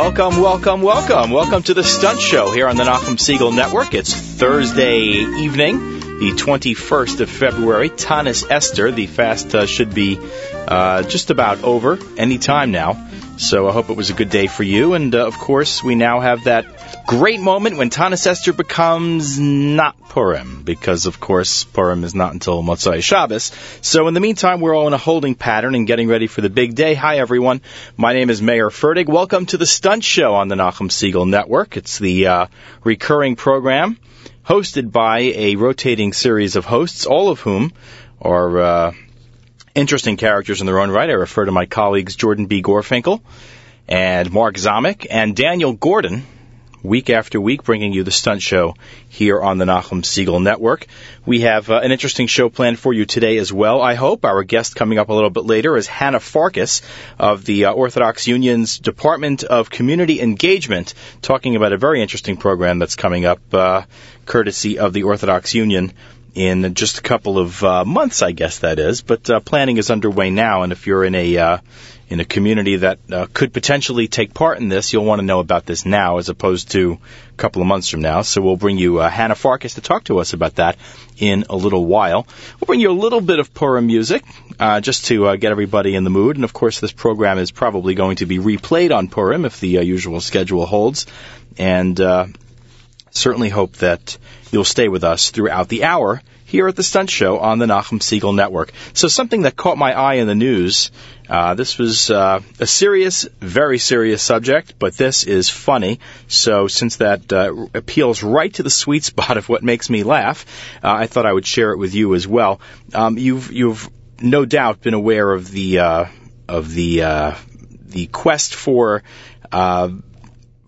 Welcome, welcome, welcome. Welcome to the Stunt Show here on the Nachum Segal Network. It's Thursday evening, the 21st of February. Taanis Esther, the fast uh, should be uh, just about over any time now. So I hope it was a good day for you. And uh, of course, we now have that great moment when Taanis Esther becomes not Purim, because of course Purim is not until Motzai Shabbos. So in the meantime, we're all in a holding pattern and getting ready for the big day. Hi everyone, my name is Mayer Fertig. Welcome to the Stunt Show on the Nachum Segal Network. It's the uh, recurring program hosted by a rotating series of hosts, all of whom are uh, interesting characters in their own right. I refer to my colleagues Jordan B. Gorfinkel and Mark Zamek and Daniel Gordon, week after week, bringing you the stunt show here on the Nachum Segal Network. We have uh, an interesting show planned for you today as well. I hope our guest coming up a little bit later is Hannah Farkas of the uh, Orthodox Union's Department of Community Engagement, talking about a very interesting program that's coming up, uh, courtesy of the Orthodox Union in just a couple of uh, months, I guess that is. But uh, planning is underway now, and if you're in a uh, in a community that uh, could potentially take part in this, you'll want to know about this now as opposed to a couple of months from now. So we'll bring you uh, Hannah Farkas to talk to us about that in a little while. We'll bring you a little bit of Purim music uh, just to uh, get everybody in the mood. And of course, this program is probably going to be replayed on Purim if the uh, usual schedule holds. And uh, certainly hope that you'll stay with us throughout the hour here at the Stunt Show on the Nachum Segal Network. So something that caught my eye in the news. Uh, this was uh, a serious, very serious subject, but this is funny. So since that uh, appeals right to the sweet spot of what makes me laugh, uh, I thought I would share it with you as well. Um, you've you've no doubt been aware of the uh, of the uh, the quest for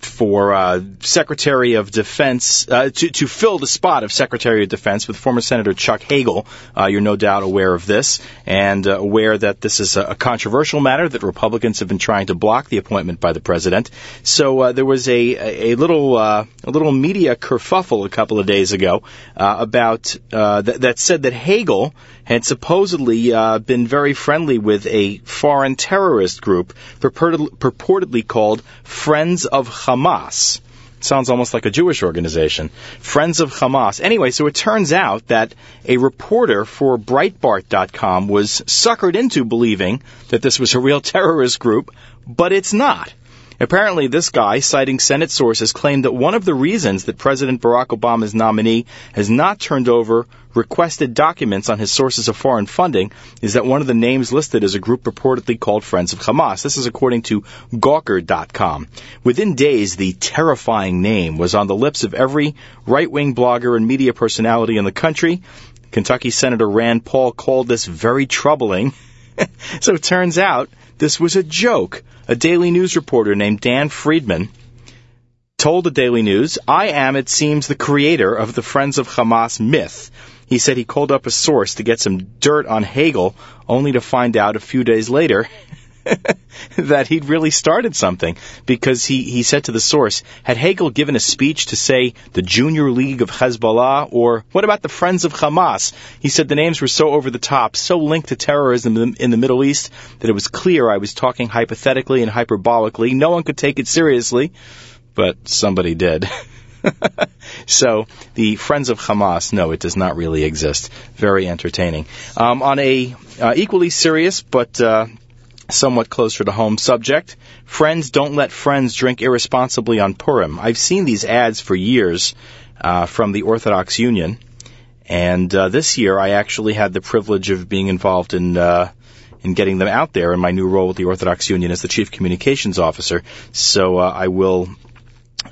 for uh, Secretary of Defense uh, to to fill the spot of Secretary of Defense with former Senator Chuck Hagel. Uh, you're no doubt aware of this and uh, aware that this is a, controversial matter that Republicans have been trying to block the appointment by the president. So uh, there was a a little uh, a little media kerfuffle a couple of days ago about th- that said that Hagel had supposedly uh, been very friendly with a foreign terrorist group purportedly, purportedly called Friends of Hamas. Sounds almost like a Jewish organization. Friends of Hamas. Anyway, so it turns out that a reporter for Breitbart.com was suckered into believing that this was a real terrorist group, but it's not. Apparently, this guy, citing Senate sources, claimed that one of the reasons that President Barack Obama's nominee has not turned over requested documents on his sources of foreign funding is that one of the names listed is a group purportedly called Friends of Hamas. This is according to Gawker.com. Within days, the terrifying name was on the lips of every right-wing blogger and media personality in the country. Kentucky Senator Rand Paul called this very troubling. so it turns out this was a joke a Daily News reporter named Dan Friedman told the Daily News, I am, it seems, the creator of the Friends of Hamas myth. He said he called up a source to get some dirt on Hagel, only to find out a few days later that he'd really started something because he, he said to the source, had Hagel given a speech to say the Junior League of Hezbollah or what about the Friends of Hamas? He said the names were so over the top, so linked to terrorism in the Middle East that it was clear I was talking hypothetically and hyperbolically. No one could take it seriously, but somebody did. so the Friends of Hamas, no, it does not really exist. Very entertaining. Um, on a uh, equally serious but uh, somewhat closer to home subject. Friends don't let friends drink irresponsibly on Purim. I've seen these ads for years uh, from the Orthodox Union, and uh, this year I actually had the privilege of being involved in uh, in getting them out there in my new role with the Orthodox Union as the chief communications officer. So uh, I will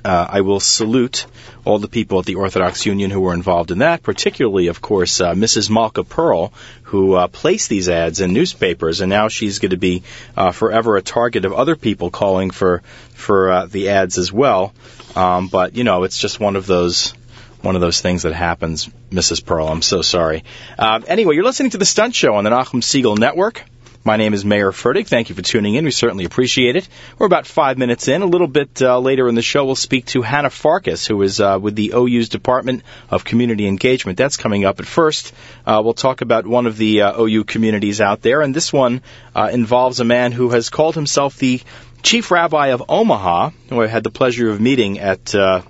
uh, I will salute all the people at the Orthodox Union who were involved in that, particularly, of course, uh, Mrs. Malka Pearl, who uh, placed these ads in newspapers, and now she's going to be uh, forever a target of other people calling for for uh, the ads as well. Um, but you know, it's just one of those one of those things that happens, Mrs. Pearl. I'm so sorry. Uh, anyway, you're listening to the Stunt Show on the Nachum Segal Network. My name is Mayer Fertig. Thank you for tuning in. We certainly appreciate it. We're about five minutes in. A little bit uh, later in the show, we'll speak to Hannah Farkas, who is uh, with the OU's Department of Community Engagement. That's coming up. At first, uh, we'll talk about one of the uh, OU communities out there, and this one uh, involves a man who has called himself the chief rabbi of Omaha, who I had the pleasure of meeting at uh,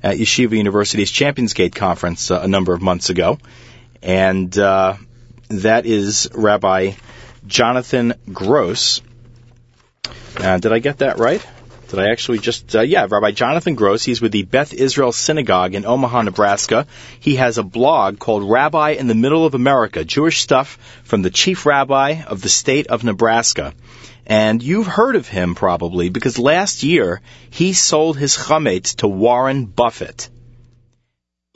at Yeshiva University's Champions Gate conference a number of months ago, and that is Rabbi Jonathan Gross. Uh, did I get that right? Did I actually just, uh, yeah, Rabbi Jonathan Gross. He's with the Beth Israel Synagogue in Omaha, Nebraska. He has a blog called Rabbi in the Middle of America, Jewish stuff from the chief rabbi of the state of Nebraska. And you've heard of him probably because last year he sold his chametz to Warren Buffett.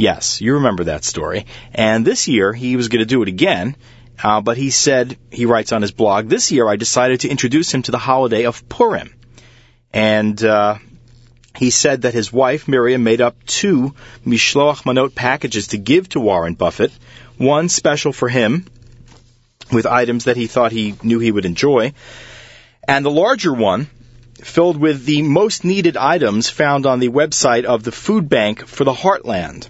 Yes, you remember that story. And this year he was going to do it again. Uh, but he said, he writes on his blog, this year I decided to introduce him to the holiday of Purim. And uh, he said that his wife, Miriam, made up two Mishloach Manot packages to give to Warren Buffett, one special for him, with items that he thought he knew he would enjoy, and the larger one filled with the most needed items found on the website of the food bank for the Heartland.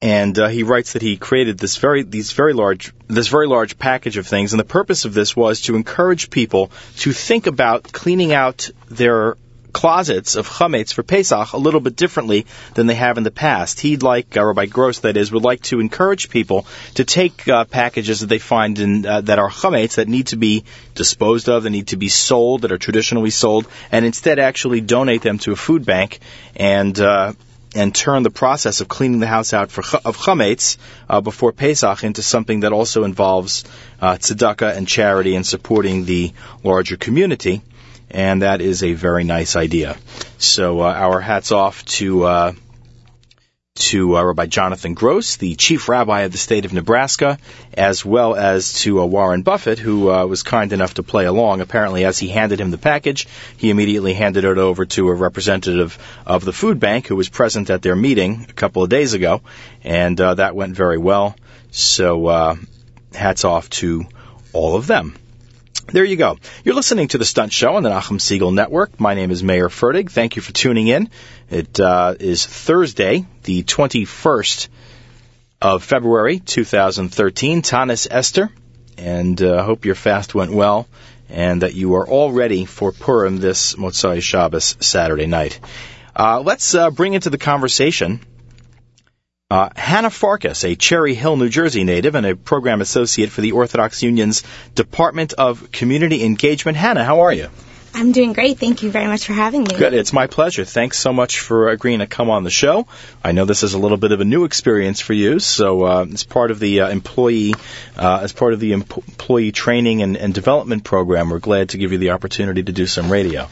And uh, he writes that he created this very these very large this very large package of things, and the purpose of this was to encourage people to think about cleaning out their closets of chametz for Pesach a little bit differently than they have in the past. He'd like, uh, Rabbi Gross that is, would like to encourage people to take uh, packages that they find in, uh, that are chametz that need to be disposed of, that need to be sold, that are traditionally sold, and instead actually donate them to a food bank and uh, and turn the process of cleaning the house out for of chametz uh, before Pesach into something that also involves uh, tzedakah and charity and supporting the larger community. And that is a very nice idea. So uh, our hats off to uh, to uh, Rabbi Jonathan Gross, the chief rabbi of the state of Nebraska, as well as to uh, Warren Buffett, who uh, was kind enough to play along. Apparently, as he handed him the package, he immediately handed it over to a representative of the food bank who was present at their meeting a couple of days ago, and uh, that went very well. So, uh, hats off to all of them. There you go. You're listening to the Stunt Show on the Nachum Segal Network. My name is Mayer Fertig. Thank you for tuning in. It uh, is Thursday, the 21st of February, 2013. Taanis Esther, and uh, hope your fast went well and that you are all ready for Purim this Motzai Shabbos Saturday night. Uh, let's uh, bring into the conversation uh, Hannah Farkas, a Cherry Hill, New Jersey native and a program associate for the Orthodox Union's Department of Community Engagement. Hannah, how are you? I'm doing great. Thank you very much for having me. Good. It's my pleasure. Thanks so much for agreeing to come on the show. I know this is a little bit of a new experience for you, so uh, as part of the uh, employee, uh, as part of the em- employee training and, and development program, we're glad to give you the opportunity to do some radio.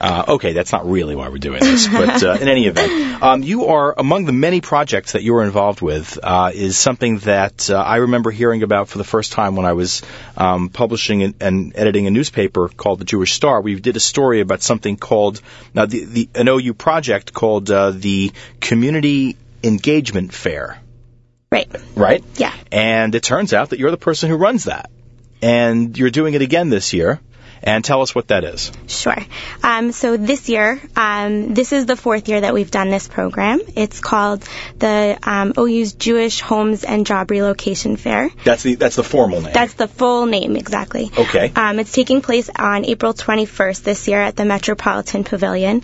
Uh, okay, that's not really why we're doing this, but uh, in any event, um, you are among the many projects that you are involved with. Uh, is something that uh, I remember hearing about for the first time when I was um, publishing and, and, editing a newspaper called the Jewish Star. We did a story about something called now the, the an OU project called uh, the Community Engagement Fair. Right. Right. Yeah. And it turns out that you're the person who runs that, and you're doing it again this year and tell us what that is. Sure. Um, so this year, um, this is the fourth year that we've done this program. It's called the um, OU's Jewish Homes and Job Relocation Fair. That's the that's the formal name. That's the full name exactly. Okay. Um, it's taking place on April 21st this year at the Metropolitan Pavilion.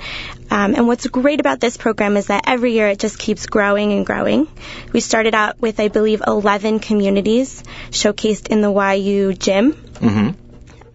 Um, and what's great about this program is that every year it just keeps growing and growing. We started out with, I believe, 11 communities showcased in the YU gym. Mm-hmm.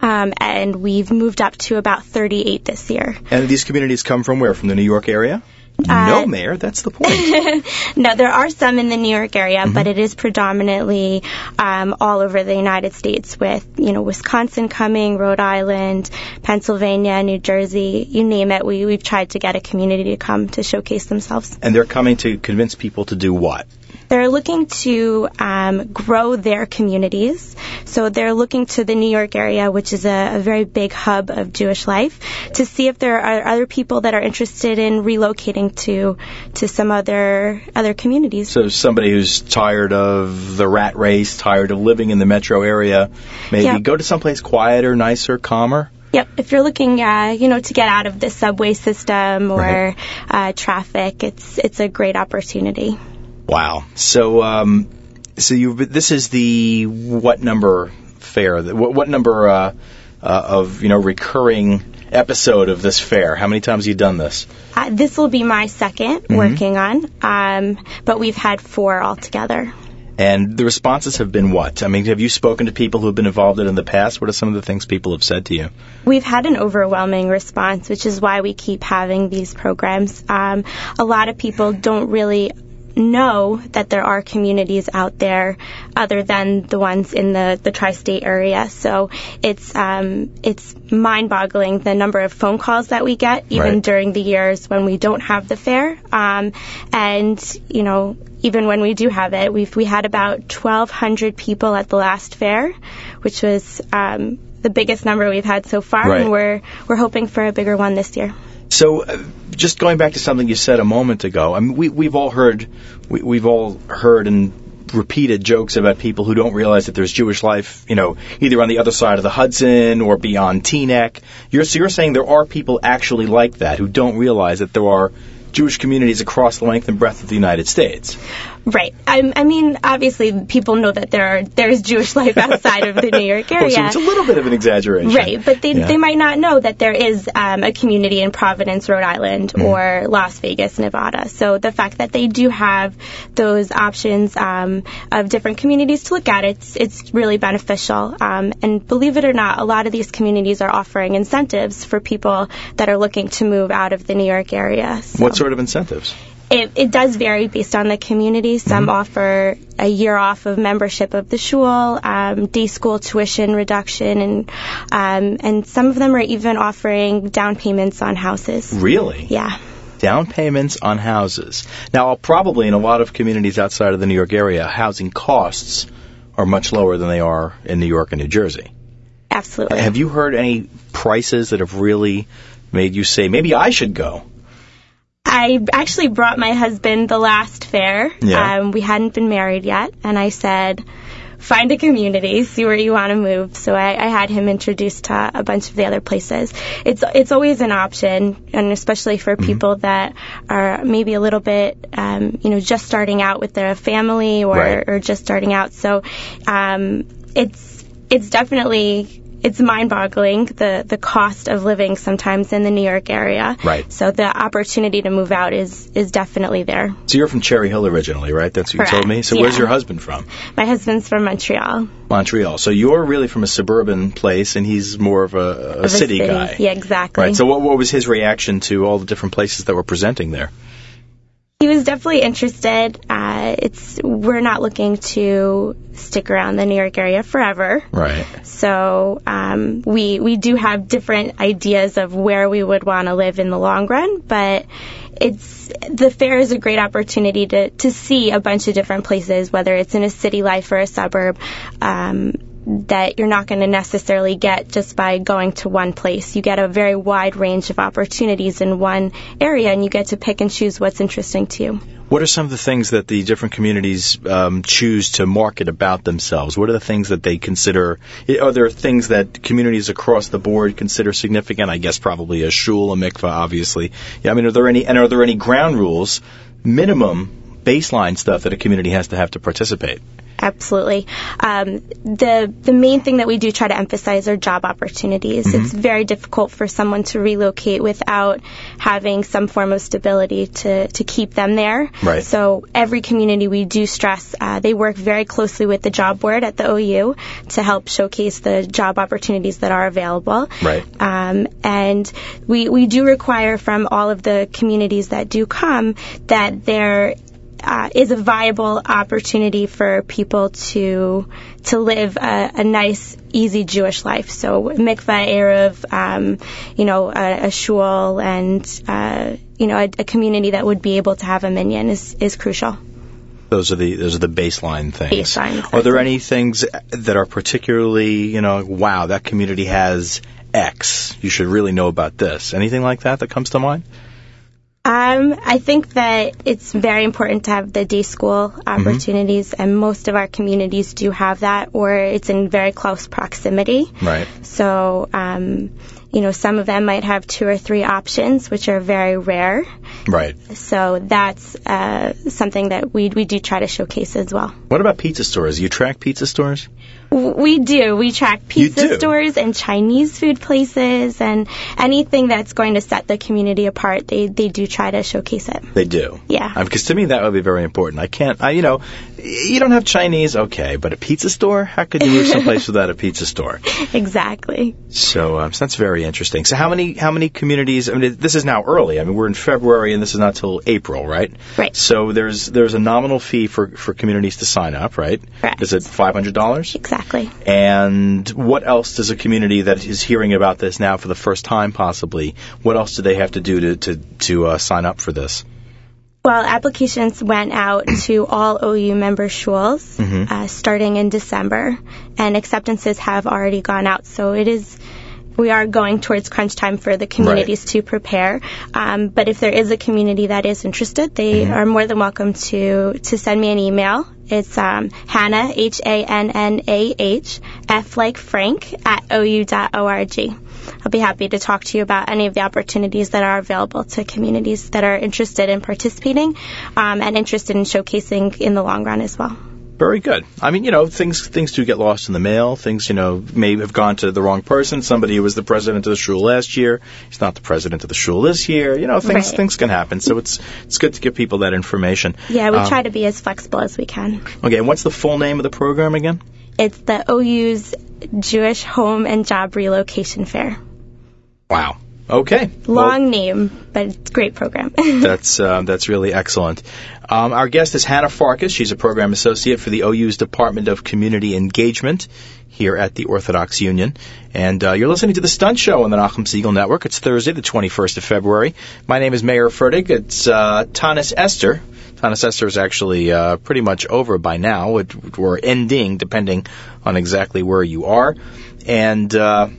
Um, and we've moved up to about 38 this year. And these communities come from where? From the New York area? Uh, no, Mayer, that's the point. no, there are some in the New York area, Mm-hmm. but it is predominantly um, all over the United States with, you know, Wisconsin coming, Rhode Island, Pennsylvania, New Jersey, you name it. We, we've tried to get a community to come to showcase themselves. and they're coming to convince people to do what? They're looking to um, grow their communities. So they're looking to the New York area, which is a, a very big hub of Jewish life, to see if there are other people that are interested in relocating to to some other other communities. So somebody who's tired of the rat race, tired of living in the metro area, maybe Yeah. go to someplace quieter, nicer, calmer. Yep. If you're looking, uh, you know, to get out of the subway system or Right. uh, traffic, it's it's a great opportunity. Wow. So, um, so you this is the what number fair? What, what number uh, uh, of you know recurring episode of this fair? How many times have you done this? Uh, this will be my 2nd working on, um, but we've had four altogether. And the responses have been what? I mean, have you spoken to people who have been involved in it in the past? What are some of the things people have said to you? We've had an overwhelming response, which is why we keep having these programs. Um, a lot of people don't really know that there are communities out there other than the ones in the, the tri-state area. So it's um, it's mind-boggling the number of phone calls that we get, even Right. during the years when we don't have the fair. Um, and you know, even when we do have it, we've we had about 1,200 people at the last fair, which was um, the biggest number we've had so far, Right. and we're we're hoping for a bigger one this year. So, uh, just going back to something you said a moment ago, I mean, we, we've all heard, we, we've all heard and repeated jokes about people who don't realize that there's Jewish life, you know, either on the other side of the Hudson or beyond Teaneck. You're, so you're saying there are people actually like that who don't realize that there are Jewish communities across the length and breadth of the United States. Right. I, I mean, obviously, people know that there are there is Jewish life outside of the New York area. so it's a little bit of an exaggeration. Right, but they, Yeah. they might not know that there is um, a community in Providence, Rhode Island, Mm-hmm. or Las Vegas, Nevada. So the fact that they do have those options um, of different communities to look at, it's it's really beneficial. Um, and believe it or not, a lot of these communities are offering incentives for people that are looking to move out of the New York area. So What sort of incentives? It, it does vary based on the community. Some offer a year off of membership of the shul, um, day school tuition reduction, and um, and some of them are even offering down payments on houses. Really? Yeah. down payments on houses. Now, probably in a lot of communities outside of the New York area, housing costs are much lower than they are in New York and New Jersey. Absolutely. Have you heard any prices that have really made you say, maybe I should go? I actually brought my husband the last fair. Yeah. Um, we hadn't been married yet, and I said, find a community, see where you want to move. So I, I had him introduced to a bunch of the other places. It's it's always an option, and especially for Mm-hmm. people that are maybe a little bit, um, you know, just starting out with their family or, Right. or just starting out. So um, it's it's definitely. It's mind-boggling the the cost of living sometimes in the New York area. Right. So the opportunity to move out is is definitely there. So you're from Cherry Hill originally, right? That's what you told me. So where's your husband from? My husband's from Montreal. Montreal. So you're really from a suburban place, and he's more of a, a Of a city, guy. Yeah, exactly. Right. So what, what was his reaction to all the different places that were presenting there? He was definitely interested. Uh, it's we're not looking to stick around the New York area forever. Right. So um, we we do have different ideas of where we would want to live in the long run, but it's the fair is a great opportunity to to see a bunch of different places, whether it's in a city life or a suburb. Um, that you're not going to necessarily get just by going to one place. You get a very wide range of opportunities in one area, and you get to pick and choose what's interesting to you. What are some of the things that the different communities um, choose to market about themselves? What are the things that they consider? Are there things that communities across the board consider significant? I guess probably a shul, a mikvah, obviously. Yeah, I mean, are there any and are there any ground rules, minimum baseline stuff that a community has to have to participate? Absolutely. Um, the the main thing that we do try to emphasize are job opportunities. Mm-hmm. It's very difficult for someone to relocate without having some form of stability to, to keep them there. Right. So every community we do stress uh, they work very closely with the job board at the OU to help showcase the job opportunities that are available. Right. Um, and we, we do require from all of the communities that do come that there uh, is a viable opportunity for people to to live a, a nice, easy Jewish life. So mikvah, eruv, um, you know, a, a shul, and uh, you know, a, a community that would be able to have a minyan is is crucial. Those are the those are the baseline things. Baseline, Are there any things that are particularly, you know, wow, that community has X. You should really know about this. Anything like that that comes to mind? Um, I think that it's very important to have the day school opportunities, and most of our communities do have that, or it's in very close proximity. Right. So, um, you know, some of them might have two or three options, which are very rare. Right. So that's uh, something that we we do try to showcase as well. What about pizza stores? You track pizza stores? We do. We track pizza stores and Chinese food places and anything that's going to set the community apart. They they do try to showcase it. They do. Yeah. Because to me that would be very important. I can't. I you know, you don't have Chinese, okay, but a pizza store? How could you move someplace without a pizza store? Exactly. So, um, so that's very interesting. So how many how many communities? I mean, this is now early. I mean, we're in February, and this is not till April, right? Right. So there's there's a nominal fee for for communities to sign up, right? Correct. Is it five hundred dollars? Exactly. And what else does a community that is hearing about this now for the first time, possibly, what else do they have to do to to to uh, sign up for this? Well, applications went out to all OU member schools uh, starting in December, and acceptances have already gone out. So it is. We are going towards crunch time for the communities to prepare. Um, but if there is a community that is interested, they are more than welcome to to send me an email. It's um, Hannah H A N N A H F like Frank at ou.org. I'll be happy to talk to you about any of the opportunities that are available to communities that are interested in participating um, and interested in showcasing in the long run as well. Very good. I mean, you know, things things do get lost in the mail. Things, you know, may have gone to the wrong person. Somebody who was the president of the shul last year, he's not the president of the shul this year. You know, things Right. things can happen. So it's it's good to give people that information. Yeah, we Um, try to be as flexible as we can. Okay, and what's the full name of the program again? It's the OU's Jewish Home and Job Relocation Fair. Wow. Okay. Well, Long name, but it's a great program. That's uh, that's really excellent. Um, our guest is Hannah Farkas. She's a program associate for the OU's Department of Community Engagement here at the Orthodox Union. And uh, you're listening to the Stunt Show on the Nachum Segal Network. It's Thursday, the 21st of February. My name is Mayer Fertig. It's uh, Taanis Esther. Taanis Esther is actually uh, pretty much over by now. We're ending, depending on exactly where you are. And uh,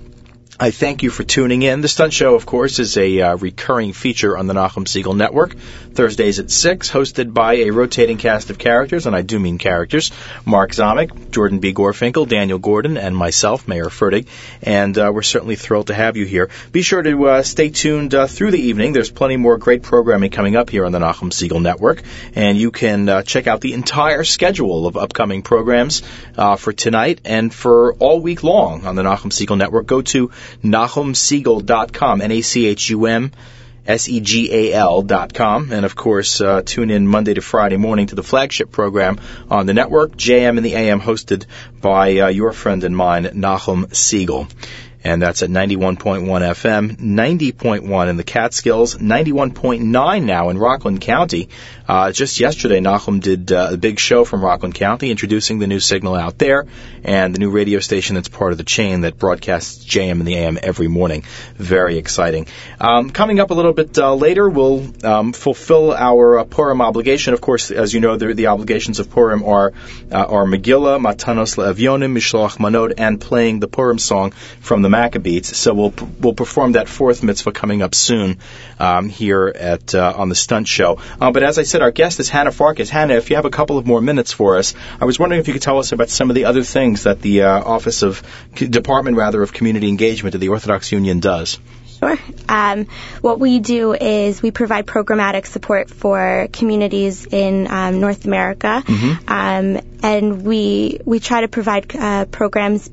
I thank you for tuning in. The Stunt Show, of course, is a uh, recurring feature on the Nachum Segal Network. Thursdays at 6, hosted by a rotating cast of characters, and I do mean characters. Mark Zomick, Jordan B. Gorfinkel, Daniel Gordon, and myself, Mayer Fertig. And uh, we're certainly thrilled to have you here. Be sure to uh, stay tuned uh, through the evening. There's plenty more great programming coming up here on the Nachum Segal Network. And you can uh, check out the entire schedule of upcoming programs uh, for tonight and for all week long on the Nachum Segal Network. Go to NachumSegal.com, N-A-C-H-U-M, S-E-G-A-L dot com. And of course, uh, tune in Monday to Friday morning to the flagship program on the network, JM in the AM, hosted by uh, your friend and mine, Nachum Segal. And that's at 91.1 FM, 90.1 in the Catskills, 91.9 now in Rockland County. Uh, just yesterday, Nachum did uh, a big show from Rockland County introducing the new signal out there and the new radio station that's part of the chain that broadcasts JM in the AM every morning. Very exciting. Um, coming up a little bit uh, later, we'll um, fulfill our uh, Purim obligation. Of course, as you know, the, the obligations of Purim are uh, are Megillah, Matanos Le'avyonim, Mishloach Manot, and playing the Purim song from the Maccabeats. So we'll we'll perform that fourth mitzvah coming up soon um, here at uh, on the Stunt Show. Uh, but as I said, our guest is Hannah Farkas. Hannah, if you have a couple of more minutes for us, I was wondering if you could tell us about some of the other things that the uh, Office of Department rather of Community Engagement of the Orthodox Union does. Sure. Um, what we do is we provide programmatic support for communities in um, North America, um, and we we try to provide uh, programs.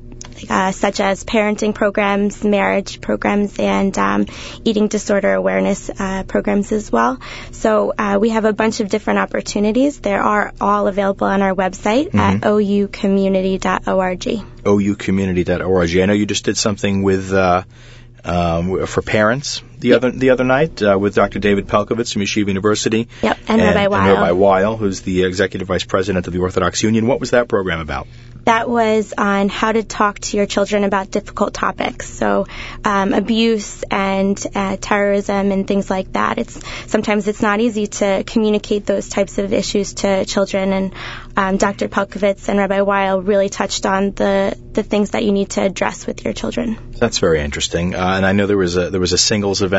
Uh, such as parenting programs, marriage programs, and um, eating disorder awareness uh, programs as well. So uh, we have a bunch of different opportunities. They are all available on our website at oucommunity.org. oucommunity.org. I know you just did something with uh, um, for parents the other the other night uh, with Dr. David Pelcovitz from Yeshiva University. Yep, and Rabbi and Weil. Rabbi Weil, who's the executive vice president of the Orthodox Union. What was that program about? that was on how to talk to your children about difficult topics. So, um, abuse and uh, terrorism and things like that. It's sometimes it's not easy to communicate those types of issues to children. And um, Dr. Pelcovitz and Rabbi Weil really touched on the the things that you need to address with your children. That's very interesting. Uh, and I know there was a there was a singles event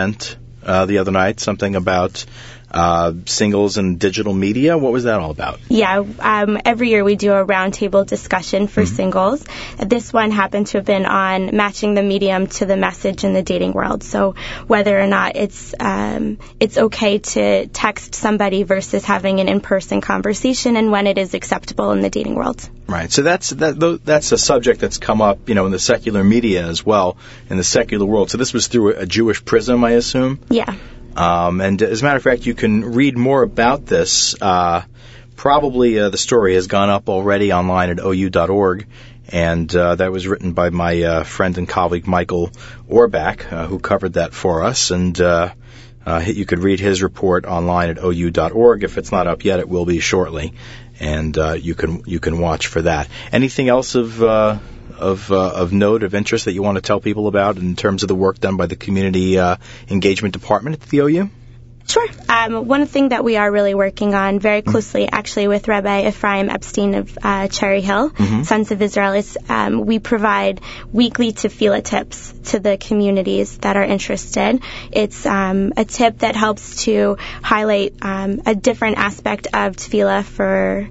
uh, the other night, something about uh, singles and digital media. What was that all about? Yeah, um, every year we do a roundtable discussion for Mm-hmm. singles. This one happened to have been on matching the medium to the message in the dating world. So whether or not it's um, it's okay to text somebody versus having an in-person conversation, and when it is acceptable in the dating world. Right. So that's that. That's a subject that's come up, you know, in the secular media as well, in the secular world. So this was through a Jewish prism, I assume. Yeah. Um, and as a matter of fact, you can read more about this. Uh, probably uh, the story has gone up already online at ou.org, and uh, that was written by my uh, friend and colleague Michael Orbach, uh, who covered that for us. And uh, uh, you could read his report online at ou.org. If it's not up yet, it will be shortly, and uh, you can you can watch for that. Anything else of uh, of uh, of note of interest that you want to tell people about in terms of the work done by the community uh, engagement department at the OU? Sure. Um, one thing that we are really working on very closely, actually, with Rabbi Ephraim Epstein of uh, Cherry Hill, Sons of Israel, is um, we provide weekly tefillah tips to the communities that are interested. It's um, a tip that helps to highlight um, a different aspect of tefillah for.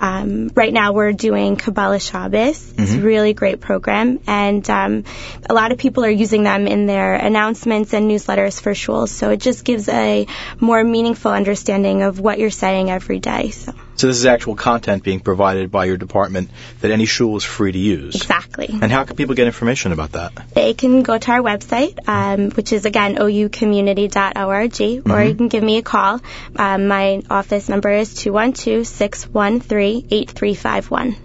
Um, right now we're doing Kabbalah Shabbos. It's a really great program, and um, a lot of people are using them in their announcements and newsletters for shuls. So it just gives a more meaningful understanding of what you're saying every day. So So this is actual content being provided by your department that any shul is free to use. exactly, And how can people get information about that? they can go to our website, um, which is again oucommunity.org, or you can give me a call. Um, my office number is 212-613-8351.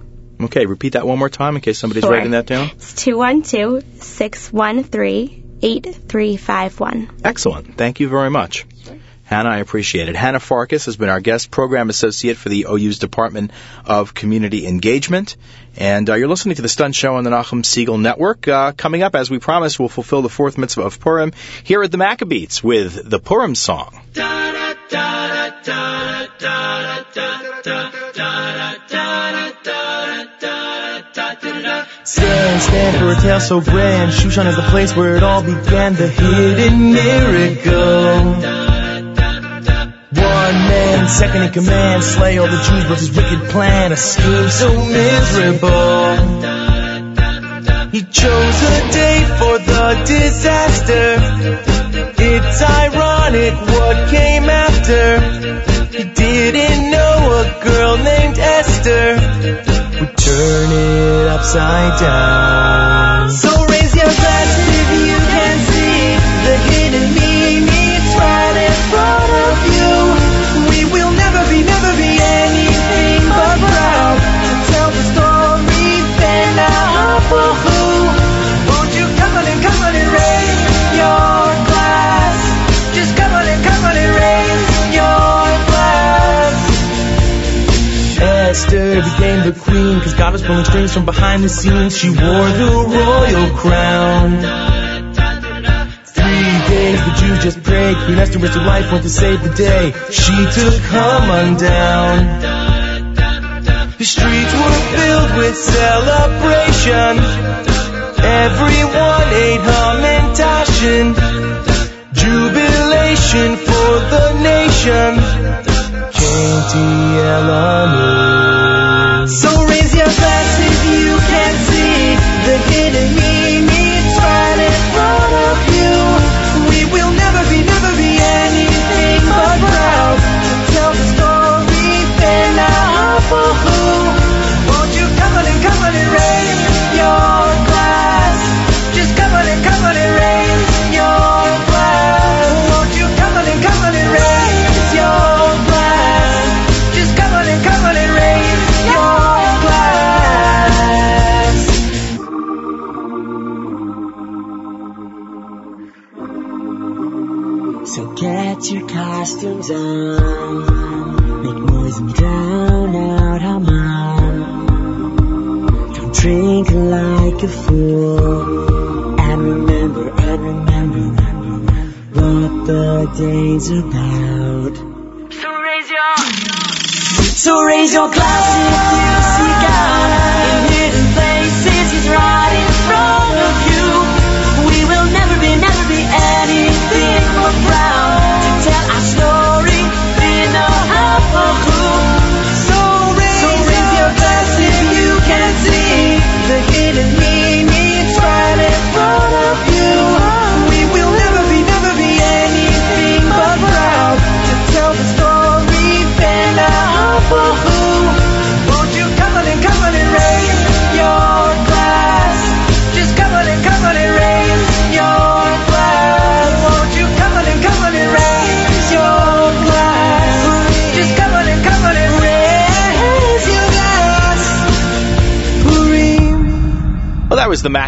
Okay, repeat that one more time in case somebody's Sure. writing that down. It's 212-613-8351. Excellent. Thank you very much. Hannah, I appreciate it. Hannah Farkas has been our guest program associate for the OU's Department of Community Engagement. And uh, you're listening to The Stunt Show on the Nachum Segal Network. Uh, coming up, as we promised, we'll fulfill the fourth mitzvah of Purim here at the Maccabeats with the Purim song. Stand, stand for a tale so grand. Shushan is the place where it all began. The hidden miracle. Second in command, slay all the Jews with his wicked plan. A scheme so miserable. He chose a day for the disaster. It's ironic what came after. He didn't know a girl named Esther would turn it upside down. So God was pulling strings from behind the scenes. She wore the royal crown. Three days the Jews just prayed. Queen Esther risked her life, went to save the day. She took Haman down. The streets were filled with celebration. Everyone ate Tashin. Jubilation for the nation. So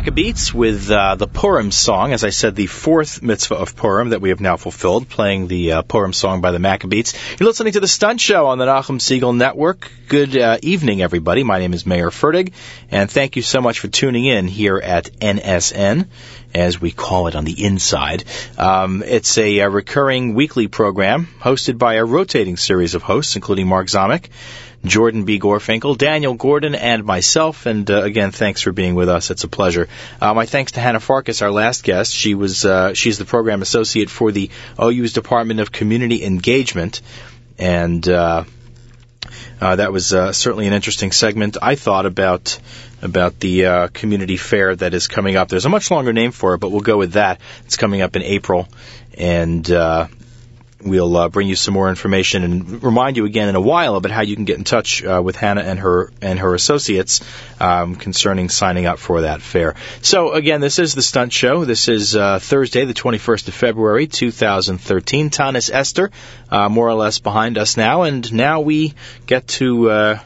Maccabeats with uh, the Purim song, as I said, the fourth mitzvah of Purim that we have now fulfilled, playing the uh, Purim song by the Maccabeats. You're listening to the Stunt Show on the Nachum Segal Network. Good uh, evening, everybody. My name is Mayer Fertig, and thank you so much for tuning in here at NSN, as we call it on the inside. Um, it's a, a recurring weekly program hosted by a rotating series of hosts, including Mark Zamek. Jordan B. Gorfinkel, Daniel Gordon, and myself. And uh, again, thanks for being with us. It's a pleasure. Uh, my thanks to Hannah Farkas, our last guest. She was uh, she's the program associate for the OU's Department of Community Engagement, and. Uh, uh, that was uh, certainly an interesting segment. I thought about about the uh, community fair that is coming up. There's a much longer name for it, but we'll go with that. It's coming up in April, and uh, We'll uh, bring you some more information and remind you again in a while about how you can get in touch uh, with Hannah and her and her associates um, concerning signing up for that fair. So again, this is the Stunt Show. This is uh, Thursday, the 21st of February, 2013. Taanis Esther, uh, more or less behind us now, and now we get to uh,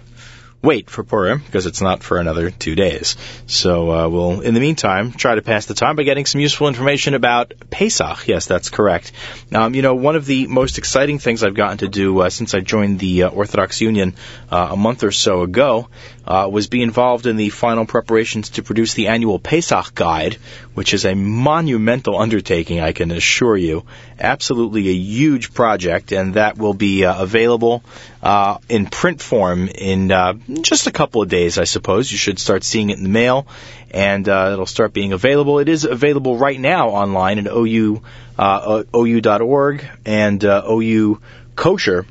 wait for Purim because it's not for another two days. So uh, we'll, in the meantime, try to pass the time by getting some useful information about Pesach. Yes, that's correct. Um, you know, one of the most exciting things I've gotten to do uh, since I joined the uh, Orthodox Union uh, a month or so ago uh, was be involved in the final preparations to produce the annual Pesach Guide, which is a monumental undertaking, I can assure you. Absolutely a huge project, and that will be uh, available uh, in print form in uh, just a couple of days, I suppose. You should start seeing it in the mail, and uh, it'll start being available. It is available right now online at OU, uh, OU.org and uh, OUKosher.org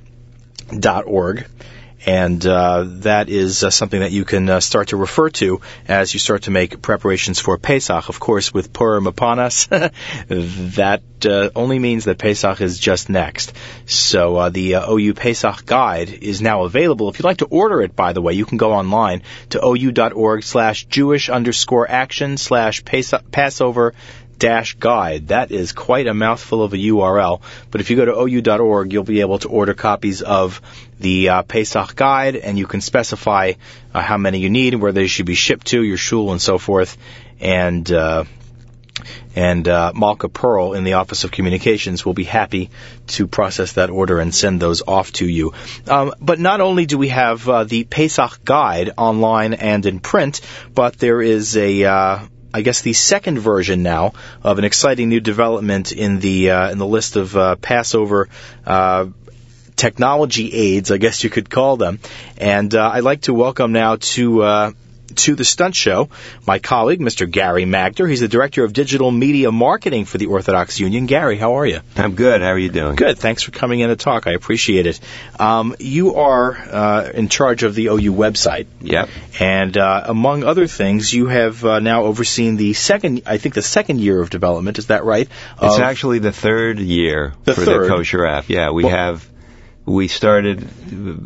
and uh, that is uh, something that you can uh, start to refer to as you start to make preparations for Pesach. Of course, with Purim upon us, that uh, only means that Pesach is just next. So uh, the uh, OU Pesach Guide is now available. If you'd like to order it, by the way, you can go online to ou.org slash Jewish underscore action slash Passover dash guide. That is quite a mouthful of a URL. But if you go to ou.org, you'll be able to order copies of the uh, Pesach guide, and you can specify uh, how many you need and where they should be shipped to, your shul, and so forth. And uh, and uh, Malka Pearl in the Office of Communications will be happy to process that order and send those off to you. Um, but not only do we have uh, the Pesach guide online and in print, but there is a uh, I guess the second version now of an exciting new development in the uh, in the list of uh, Passover uh, technology aids, I guess you could call them. And uh, I'd like to welcome now to uh, to the Stunt Show my colleague, Mr. Gary Magder. He's the Director of Digital Media Marketing for the Orthodox Union. Gary, how are you? I'm good. How are you doing? Good. Thanks for coming in to talk. I appreciate it. Um, you are uh, in charge of the OU website. Yep. And uh, among other things, you have uh, now overseen the second, I think, the second year of development. Is that right? It's actually the third year The for third? the kosher app. Yeah, we Well- have. We started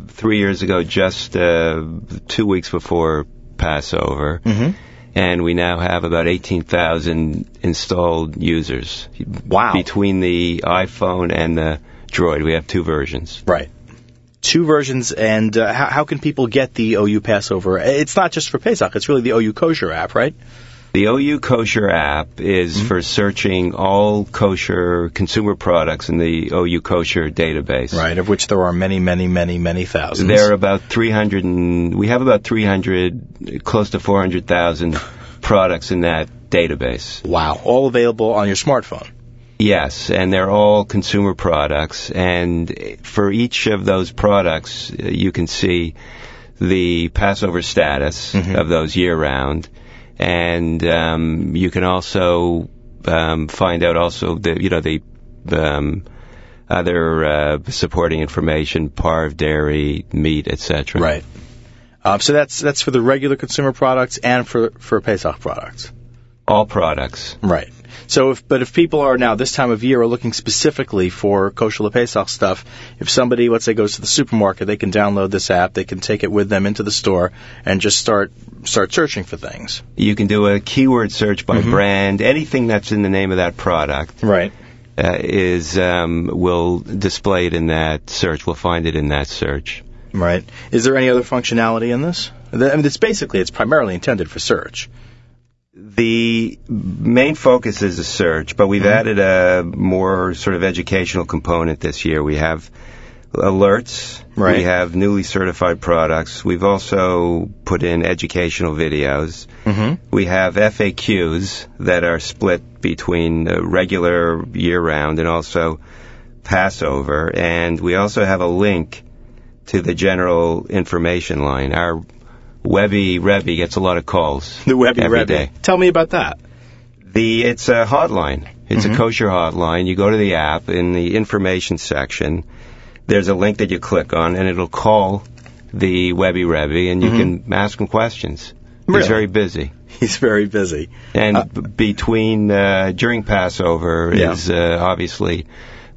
three years ago, just uh, two weeks before Passover, Mhm. and we now have about 18,000 installed users. Wow. Between the iPhone and the Droid, we have two versions. Right. Two versions, and uh, how, how can people get the OU Passover? It's not just for Pesach; it's really the OU Kosher app, right? The OU Kosher app is Mm-hmm. for searching all kosher consumer products in the OU Kosher database. Right, of which there are many, many, many, many thousands. There are about 300, and we have about 300, close to 400,000 products in that database. wow, all available on your smartphone. Yes, and they're all consumer products, and for each of those products, uh, you can see the Passover status Mhm. of those year round, and um, you can also um, find out also the you know the um, other uh, supporting information, parv, dairy, meat, etc. Right. Um, so that's that's for the regular consumer products and for for Pesach products. All products. Right. So, if, but if people are now this time of year are looking specifically for kosher Pesach stuff, if somebody, let's say, goes to the supermarket, they can download this app, they can take it with them into the store, and just start start searching for things. You can do a keyword search by Mhm. brand. Anything that's in the name of that product Right. uh, is um, will display it in that search. We'll find it in that search. Right. Is there any other functionality in this? I mean, it's basically it's primarily intended for search. The main focus is a search, but we've added a more sort of educational component this year. We have alerts. Right. We have newly certified products. We've also put in educational videos. Mm-hmm. We have FAQs that are split between uh, regular year round and also Passover. And we also have a link to the general information line. Our Webbe Rebbe gets a lot of calls. The Webby every Rebby. day. Tell me about that. The it's a hotline. It's Mhm. a kosher hotline. You go to the app in the information section. There's a link that you click on, and it'll call the Webbe Rebbe, and you Mhm. can ask him questions. Really? He's very busy, He's very busy. and Uh, b- between uh, during Passover Yeah. is uh, obviously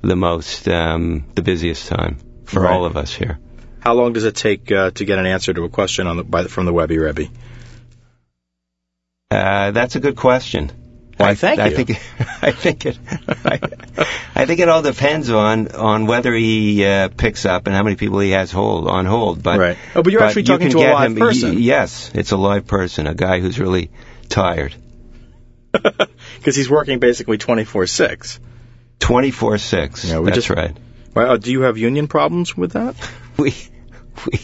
the most um, the busiest time for Right. all of us here. How long does it take uh, to get an answer to a question on the, by, from the Webbe Rebbe? Uh, that's a good question. Why, I, thank I you. think I think it I, I think it all depends on on whether he uh, picks up and how many people he has hold on hold. But Right. Oh, but you're actually talking can to a live him, person. y- yes, it's a live person, a guy who's really tired, Because he's working basically 24 6. twenty four six. Yeah, we That's just- right. Well, do you have union problems with that? We we,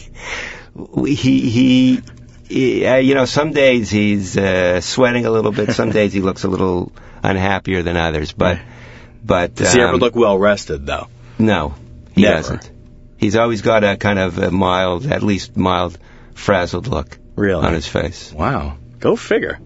we he he. he, Uh, you know, some days he's uh, sweating a little bit. Some days he looks a little unhappier than others. But, but Does he ever um, look well rested, though? No, he Never. doesn't. He's always got a kind of a mild, at least mild, frazzled look Really? on his face. Wow. Go figure.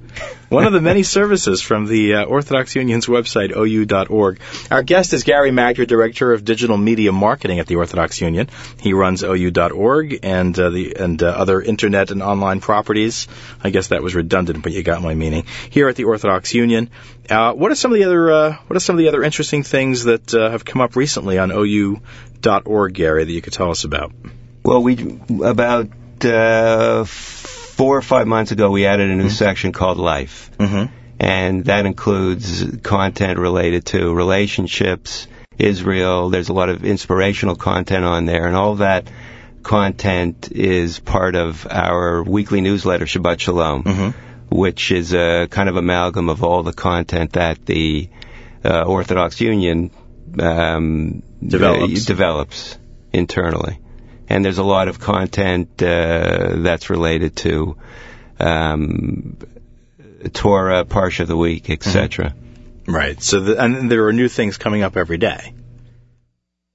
One of the many services from the uh, Orthodox Union's website, ou.org. Our guest is Gary Magder, Director of Digital Media Marketing at the Orthodox Union. He runs ou.org and uh, the and uh, other internet and online properties. I guess that was redundant, but you got my meaning. Here at the Orthodox Union, uh, what are some of the other uh, what are some of the other interesting things that uh, have come up recently on ou.org, Gary, that you could tell us about? Well, we about four or five months ago, we added a new section called Life, Mm-hmm. and that includes content related to relationships, Israel. There's a lot of inspirational content on there, and all that content is part of our weekly newsletter, Shabbat Shalom. Mm-hmm. which is a kind of amalgam of all the content that the uh, Orthodox Union um, Develops. uh, develops internally. And there's a lot of content uh, that's related to um, Torah, Parsha of the Week, etc. Right. So, the, and there are new things coming up every day.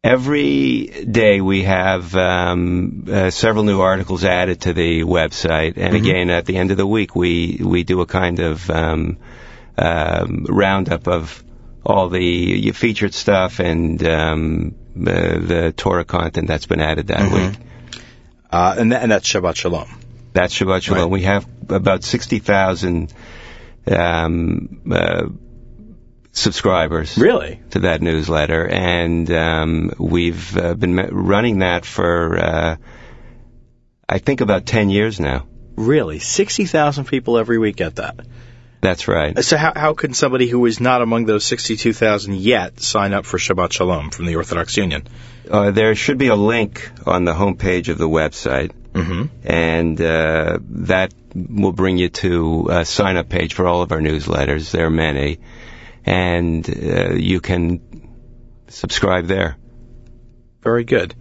Every day we have um, uh, several new articles added to the website, and Mhm. again at the end of the week we we do a kind of um, um, roundup of all the featured stuff and um, uh, the Torah content that's been added that Mhm. week. Uh, and, that, and that's Shabbat Shalom. That's Shabbat Shalom. Right. We have about sixty thousand um, uh, subscribers Really? to that newsletter, and um, we've uh, been running that for uh, I think about ten years now. Really? 60,000 people every week get that. That's right. So how, how can somebody who is not among those 62,000 yet sign up for Shabbat Shalom from the Orthodox Union? Uh, there should be a link on the homepage of the website, Mm-hmm. and uh, that will bring you to a sign-up page for all of our newsletters. There are many, and uh, you can subscribe there. Very good.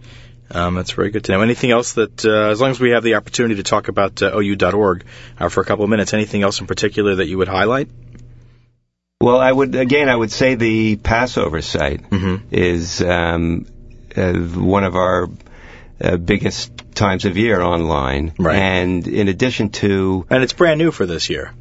Um, that's very good to know. Anything else that, uh, as long as we have the opportunity to talk about uh, OU.org uh, for a couple of minutes, anything else in particular that you would highlight? Well, I would again, I would say the Passover site Mm-hmm. is um, uh, one of our uh, biggest times of year online. Right. And in addition to, And it's brand new for this year.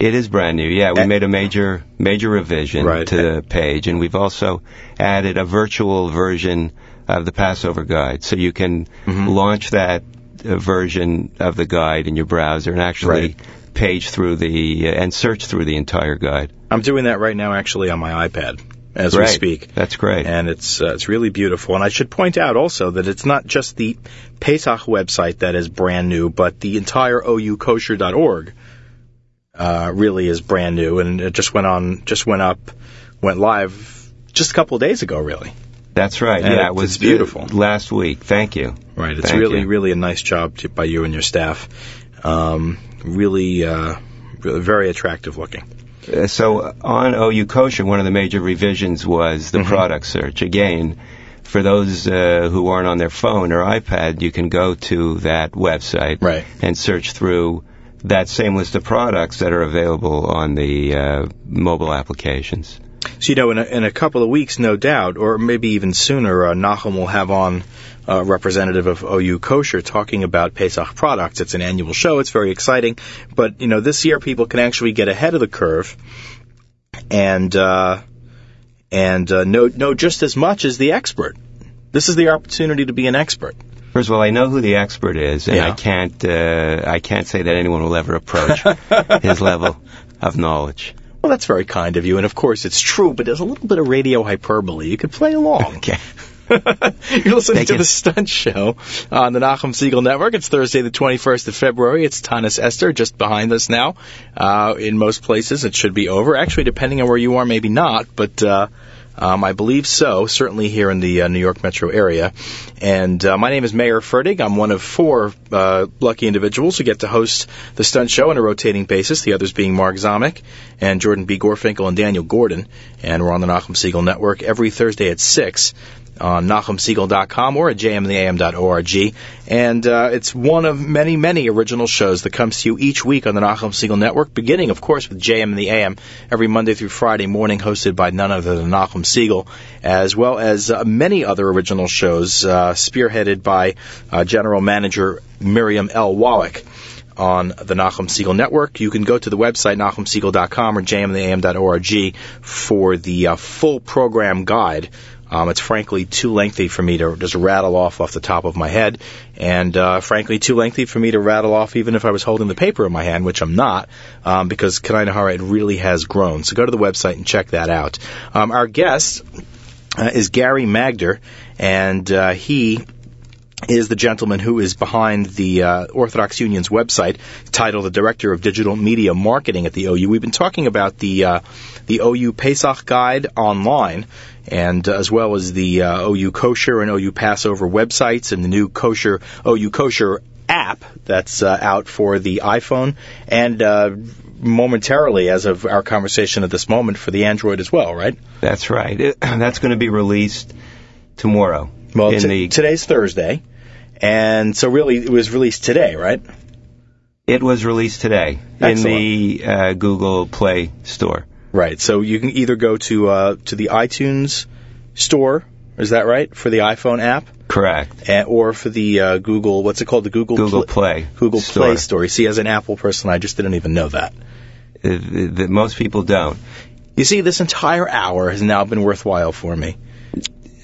it is brand new. Yeah, we made a major major revision Right. to the page, and we've also added a virtual version of the Passover guide, so you can Mhm. launch that uh, version of the guide in your browser and actually Right. page through the uh, and search through the entire guide. I'm doing that right now actually on my iPad as we speak. That's great. and it's uh, it's really beautiful. And I should point out also that it's not just the Pesach website that is brand new, but the entire oukosher.org uh, really is brand new, and it just went on, just went up, went live just a couple of days ago, really. That's right. And yeah, it- was it's beautiful. last week. Thank you. Right. It's Thank really, you. really a nice job to, by you and your staff. Um, really, uh, very attractive looking. Uh, so on OU Kosher, one of the major revisions was the Mhm. product search. Again, for those uh, who aren't on their phone or iPad, you can go to that website Right. and search through that same list of products that are available on the uh, mobile applications. So you know, in a, in a couple of weeks, no doubt, or maybe even sooner, uh, Nachum will have on a representative of OU Kosher talking about Pesach products. It's an annual show. It's very exciting, but you know, this year people can actually get ahead of the curve and uh, and uh, know know just as much as the expert. This is the opportunity to be an expert. First of all, I know who the expert is, and I can't uh, I can't say that anyone will ever approach his level of knowledge. Well, that's very kind of you, and of course it's true, but there's a little bit of radio hyperbole. You could play along. Okay. You're listening to the Stunt Show on the Nachum Segal Network. It's Thursday, the 21st of February. It's Taanis Esther just behind us now. Uh, in most places, it should be over. Actually, depending on where you are, maybe not, but uh, um, I believe so. Certainly here in the uh, New York metro area. And uh, my name is Mayer Fertig. I'm one of four uh, lucky individuals who get to host the Stunt Show on a rotating basis. The others being Mark Zomick and Jordan B. Gorfinkel and Daniel Gordon. And we're on the Nachum Segal Network every Thursday at six on NachumSegal.com or at jmtheam.org. And uh, it's one of many, many original shows that comes to you each week on the Nachum Segal Network, beginning, of course, with JM in the AM every Monday through Friday morning, hosted by none other than Nachum Segal, as well as uh, many other original shows uh, spearheaded by uh, General Manager Miriam L. Wallach on the Nachum Segal Network. You can go to the website nachumsegal.com or jmtheam.org for the uh, full program guide. Um, it's frankly too lengthy for me to just rattle off off the top of my head, and uh, frankly too lengthy for me to rattle off even if I was holding the paper in my hand, which I'm not, um, because it really has grown. So go to the website and check that out. Um, our guest uh, is Gary Magder, and uh, he is the gentleman who is behind the uh, Orthodox Union's website, titled the Director of Digital Media Marketing at the OU. We've been talking about the uh, the OU Pesach Guide online, and uh, as well as the uh, OU Kosher and OU Passover websites, and the new Kosher OU Kosher app that's uh, out for the iPhone, and uh, momentarily, as of our conversation at this moment, for the Android as well. Right? That's right. That's going to be released tomorrow. Well, in t- the today's Thursday, and so really it was released today, right? it was released today in the uh, Google Play Store. Right. So you can either go to uh, to the iTunes store, is that right, for the iPhone app, Correct. and, or for the uh, Google, what's it called, the Google Google Pl- Play. Google Store. Play Store. See, as an Apple person, I just didn't even know that. Uh, that most people don't. You see, this entire hour has now been worthwhile for me.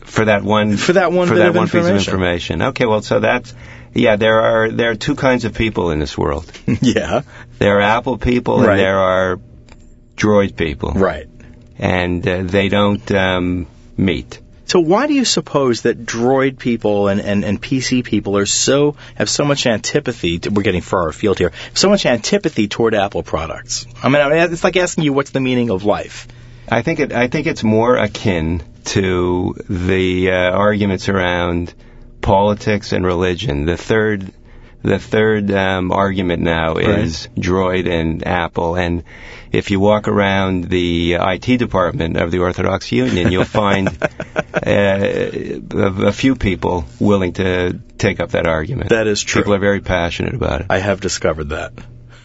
For that one. For that one for bit that of one piece of information. information. Okay. Well, so that's yeah. There are there are two kinds of people in this world. yeah. There are Apple people Right. and there are Droid people, Right. and uh, they don't um, meet. So why do you suppose that Droid people and, and, and PC people are so have so much antipathy? To, we're getting far afield here. So much antipathy toward Apple products. I mean, I mean, it's like asking you what's the meaning of life. I think it. I think it's more akin to the uh, arguments around politics and religion. The third, the third um, argument now is Droid and Apple. And if you walk around the IT department of the Orthodox Union, you'll find uh, a, a few people willing to take up that argument. That is true. People are very passionate about it. I have discovered that.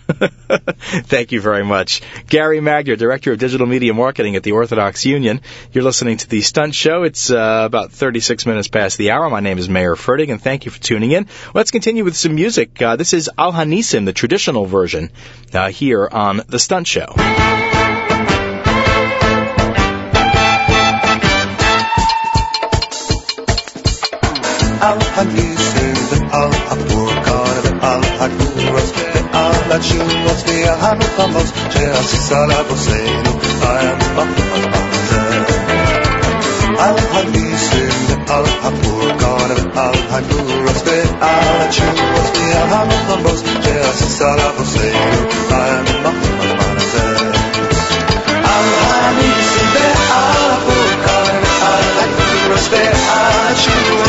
Thank you very much. Gary Magder, Director of Digital Media Marketing at the Orthodox Union. You're listening to The Stunt Show. It's uh, about 36 minutes past the hour. My name is Mayer Fertig, and thank you for tuning in. Let's continue with some music. Uh, this is Al Hanisim, the traditional version, uh, here on The Stunt Show. Al Hanisim, the Al God of Al הגבורות ועל התשובות והמלחמות שעשה לאבותינו בזמן הזה. על הניסים ועל הפורקן ועל הגבורות ועל התשובות והמלחמות שעשה לאבותינו בזמן הזה. על הניסים ועל הפורקן ועל הגבורות ועל התשובות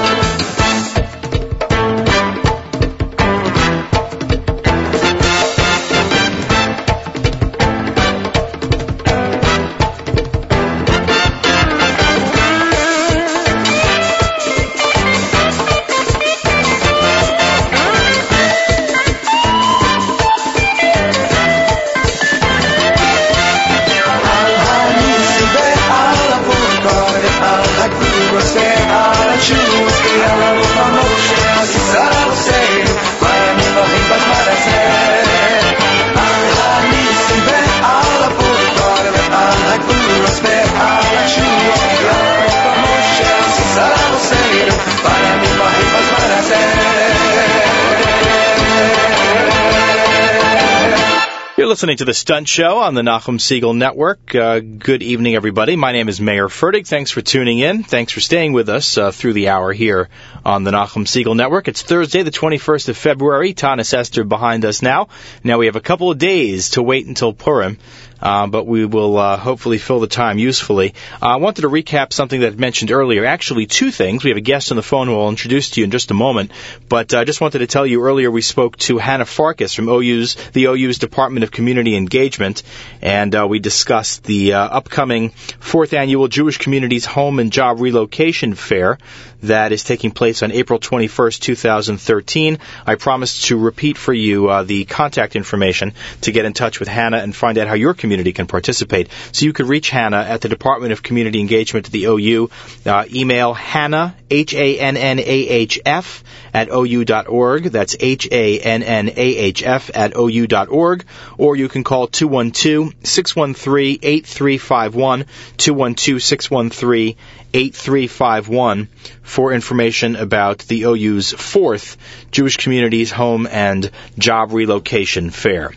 listening to the Stunt Show on the Nachum Segal Network. Uh, good evening, everybody. My name is Mayer Fertig. Thanks for tuning in. Thanks for staying with us uh, through the hour here on the Nachum Segal Network. It's Thursday, the 21st of February. Taanis Esther behind us now. Now we have a couple of days to wait until Purim. Uh, but we will uh, hopefully fill the time usefully. Uh, I wanted to recap something that I mentioned earlier. Actually, two things. We have a guest on the phone who I'll introduce to you in just a moment. But I just wanted to tell you earlier we spoke to Hannah Farkas from OU's the OU's Department of Community Engagement, and uh, we discussed the uh, upcoming fourth annual Jewish Communities Home and Job Relocation Fair that is taking place on April 21st, 2013. I promised to repeat for you uh, the contact information to get in touch with Hannah and find out how your community can participate. So you could reach Hannah at the Department of Community Engagement at the OU. Uh, email Hannah, H-A-N-N-A-H-F, at OU.org. That's H-A-N-N-A-H-F at OU.org. Or you can call 212-613-8351, 212-613 8351 for information about the OU's fourth Jewish Communities Home and Job Relocation Fair.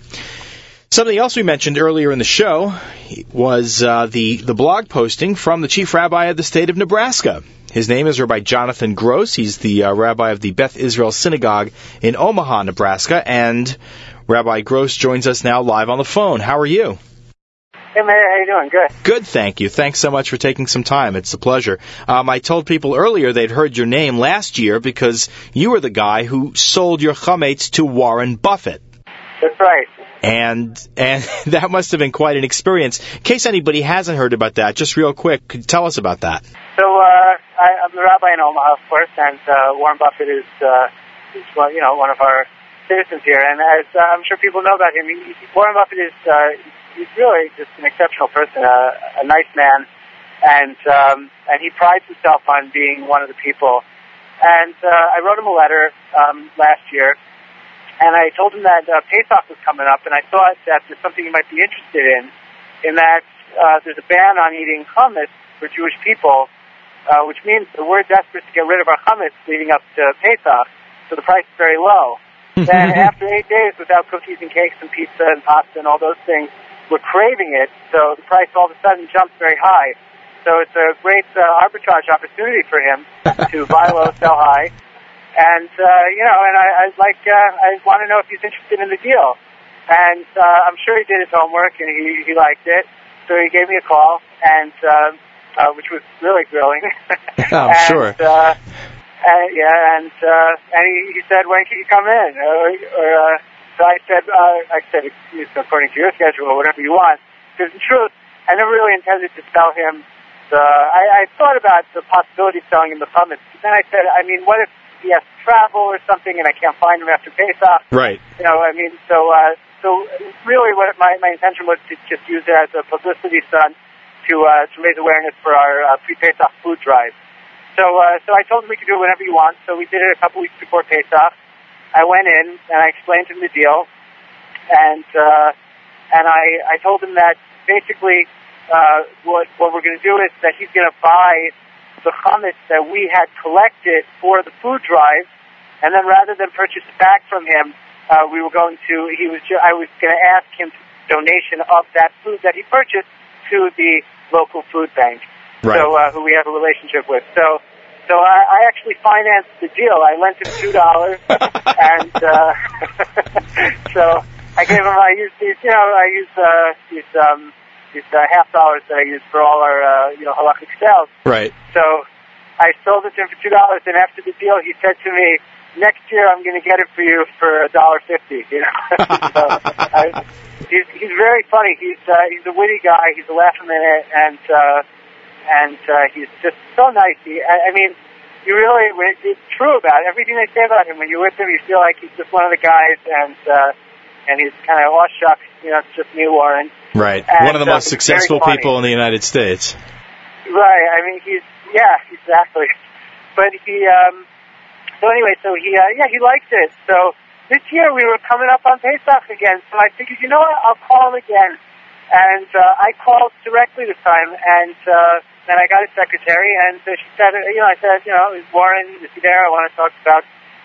Something else we mentioned earlier in the show was uh, the the blog posting from the chief rabbi of the state of Nebraska. His name is Rabbi Jonathan Gross. He's the uh, rabbi of the Beth Israel Synagogue in Omaha, Nebraska, and Rabbi Gross joins us now live on the phone. How are you? Hey, Mayor, how you doing? Good. Good, thank you. Thanks so much for taking some time. It's a pleasure. Um, I told people earlier they'd heard your name last year because you were the guy who sold your chametz to Warren Buffett. That's right. And and that must have been quite an experience. In case anybody hasn't heard about that, just real quick, tell us about that? So uh, I, I'm the rabbi in Omaha, of course, and uh, Warren Buffett is, uh, is well, you know, one of our citizens here. And as uh, I'm sure people know about him, he, Warren Buffett is uh, he's really just an exceptional person, a, a nice man, and um, and he prides himself on being one of the people. And uh, I wrote him a letter um, last year, and I told him that uh, Pesach was coming up, and I thought that there's something he might be interested in, in that uh, there's a ban on eating chametz for Jewish people, uh, which means that we're desperate to get rid of our chametz leading up to Pesach, so the price is very low. then after eight days without cookies and cakes and pizza and pasta and all those things, we're craving it, so the price all of a sudden jumps very high. So it's a great uh, arbitrage opportunity for him to buy low, sell high. And, uh, you know, and I, I like, uh, I want to know if he's interested in the deal. And, uh, I'm sure he did his homework and he, he liked it. So he gave me a call and, uh, uh, which was really grilling. I'm and, sure. Uh, uh, yeah, and, uh, and he, he said, when can you come in? Or, or, uh, so I said, uh, I said, it's according to your schedule or whatever you want. Because in truth, I never really intended to sell him the, I, I thought about the possibility of selling him the chametz. But then I said, I mean, what if he has to travel or something and I can't find him after Pesach? Right. You know, I mean, so, uh, so really what my, my intention was to just use it as a publicity stunt to, uh, to raise awareness for our, uh, pre-Pesach food drive. So, uh, so I told him we could do it whenever you want. So we did it a couple weeks before Pesach. I went in and I explained to him the deal, and uh, and I I told him that basically uh, what what we're going to do is that he's going to buy the chametz that we had collected for the food drive, and then rather than purchase it back from him, uh, we were going to he was ju- I was going to ask him donation of that food that he purchased to the local food bank Right. so uh, who we have a relationship with. So, so I, I actually financed the deal. I lent him two dollars, and uh, so I gave him. I used these, you know, I used uh, these um, these uh, half dollars that I use for all our uh, you know halachic sales. Right. So I sold it to him for two dollars, and after the deal, he said to me, "Next year, I'm going to get it for you for a dollar fifty. You know, so I, he's he's very funny. He's uh, he's a witty guy. He's a laugh a minute, and uh, and uh, he's just so nice. He, I, I mean, you really it's true about it. everything they say about him. When you're with him, you feel like he's just one of the guys, and uh, and he's kind of oh shucks, you know, it's just me, Warren. Right. And, One of the uh, most successful people in the United States. Right. I mean, he's yeah, exactly. But he, um, so anyway, so he uh, yeah he liked it. So this year we were coming up on Pesach again, so I figured you know what I'll call him again, and uh, I called directly this time, and uh, then I got his secretary, and so she said uh, you know I said you know is Warren is he there? I want to talk about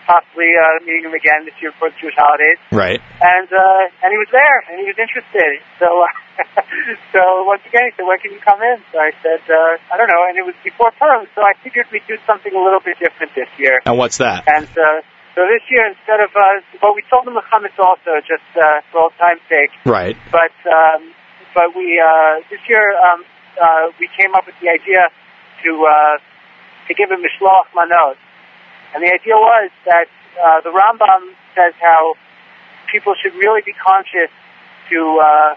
possibly uh, meeting him again this year for the Jewish holidays Right. and uh, and he was there, and he was interested. So, uh, so once again, he said, "When can you come in?" So I said, uh, "I don't know." And it was before Purim, so I figured we'd do something a little bit different this year. And what's that? And uh, so this year, instead of, uh, well, we told him the chametz also, just uh, for old time's sake. Right. But um, but we uh, this year um, uh, we came up with the idea to uh, to give him mishloach manot, and the idea was that uh, the Rambam says how people should really be conscious to uh,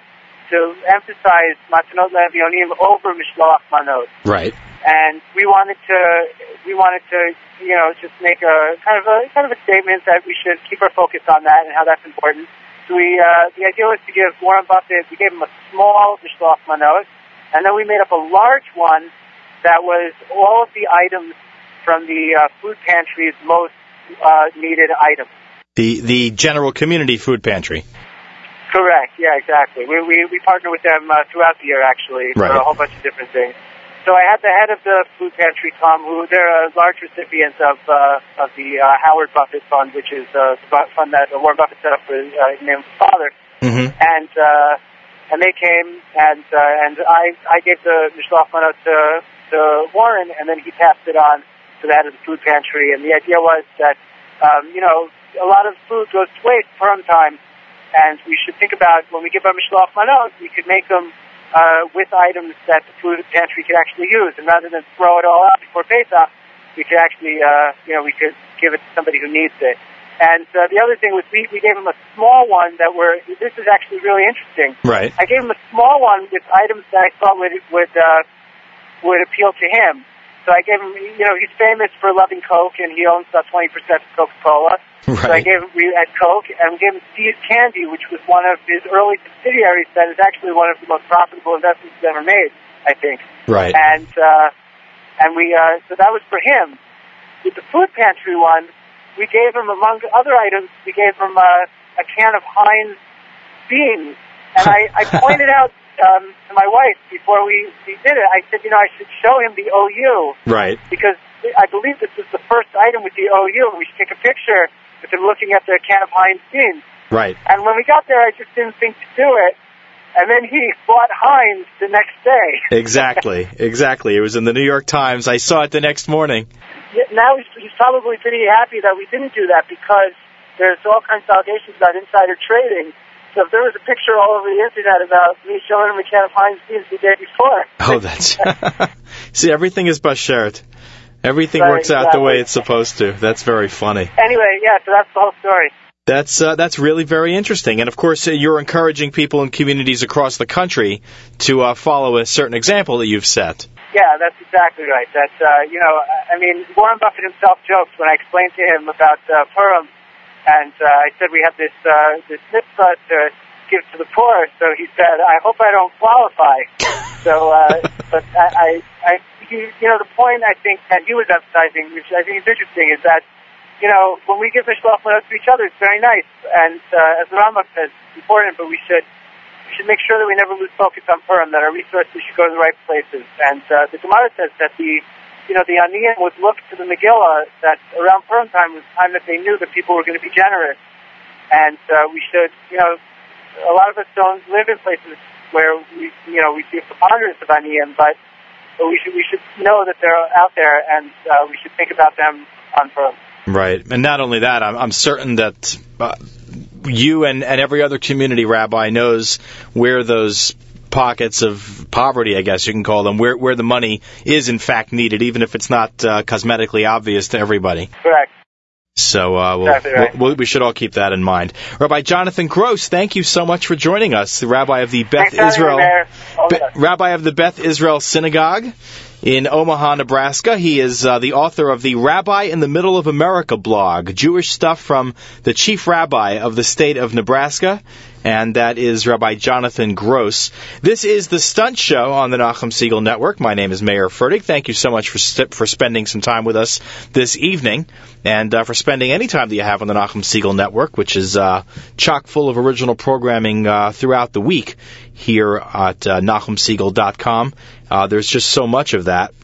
to emphasize matanot levionim over mishloach manot Right. and we wanted to we wanted to you know just make a kind of a kind of a statement that we should keep our focus on that and how that's important. So we uh, the idea was to give Warren Buffett we gave him a small mishloach manot, and then we made up a large one that was all of the items from the uh, food pantry's most uh, needed items. The the general community food pantry. Correct. Yeah, exactly. We we, we partner with them uh, throughout the year actually for a whole bunch of different things. So I had the head of the food pantry, Tom, who they're a large recipient of uh, of the uh, Howard Buffett Fund, which is uh, the fund that Warren Buffett set up for uh, in name his father. Mm-hmm. And uh, and they came and uh, and I I gave the mishloach manot to to Warren, and then he passed it on to head of the food pantry. And the idea was that um, you know a lot of food goes to waste Purim time, and we should think about when we give our mishloach manot, we could make them uh, with items that the food pantry could actually use, and rather than throw it all out before Pesach, we could actually uh, you know we could give it to somebody who needs it. And uh, the other thing was we, we gave him a small one that were this is actually really interesting. Right. I gave him a small one with items that I thought would would uh, would appeal to him. So I gave him, you know, he's famous for loving Coke, and he owns about twenty percent of Coca Cola. So I gave him we at Coke, and we gave him See's Candy, which was one of his early subsidiaries that is actually one of the most profitable investments he's ever made, I think. Right. And uh, and we uh, so that was for him. With the food pantry one, we gave him among other items, we gave him uh, a can of Heinz beans, and I, I pointed out um, to my wife before we, we did it. I said, you know, I should show him the OU Right. because I believe this is the first item with the OU, we should take a picture with him looking at the can of Heinz beans. Right. And when we got there, I just didn't think to do it. And then he bought Heinz the next day. Exactly. Exactly. It was in the New York Times. I saw it the next morning. Now he's, he's probably pretty happy that we didn't do that because there's all kinds of allegations about insider trading. So if there was a picture all over the internet about me showing him a can of Heinz beans the day before, Oh, that's. See, everything is bashert. Everything Right, works out the way it's supposed to. That's very funny. anyway, yeah. So that's the whole story. That's uh, that's really very interesting, and of course, uh, you're encouraging people in communities across the country to uh, follow a certain example that you've set. Yeah, that's exactly right. That's uh, you know, I I mean, Warren Buffett himself jokes when I explained to him about uh, Purim, and uh, I said we have this uh, this mitzvah to give to the poor. So he said, I hope I don't qualify. so, uh, but I, I, I, he, you know, the point I think that he was emphasizing, which I think is interesting, is that you know, when we give mishloach manot to each other, it's very nice, and uh, as the Rambam says, it's important, but we should we should make sure that we never lose focus on Purim, that our resources should go to the right places. And uh, the Gemara says that the, you know, the Aniyim would look to the Megillah that around Purim time was the time that they knew that people were going to be generous. And uh, we should, you know, a lot of us don't live in places where we, you know, we see a preponderance of Aniyim, but, but we should we should know that they're out there, and uh, we should think about them on Purim. Right, and not only that, I'm, I'm certain that uh, you and, and every other community rabbi knows where those pockets of poverty, I guess you can call them, where where the money is in fact needed, even if it's not uh, cosmetically obvious to everybody. Correct. So uh, we'll, Exactly right. we'll, we should all keep that in mind. Rabbi Jonathan Gross, thank you so much for joining us, the rabbi of the Beth Thanks for having me, Israel, Be- rabbi of the Beth Israel Synagogue in Omaha, Nebraska. He is uh, the author of the Rabbi in the Middle of America blog, Jewish stuff from the chief rabbi of the state of Nebraska, and that is Rabbi Jonathan Gross. This is the Stunt Show on the Nachum Segal Network. My name is Mayer Fertig. Thank you so much for st- for spending some time with us this evening, and uh, for spending any time that you have on the Nachum Segal Network, which is uh, chock full of original programming uh, throughout the week here at uh. Uh, there's just so much of that.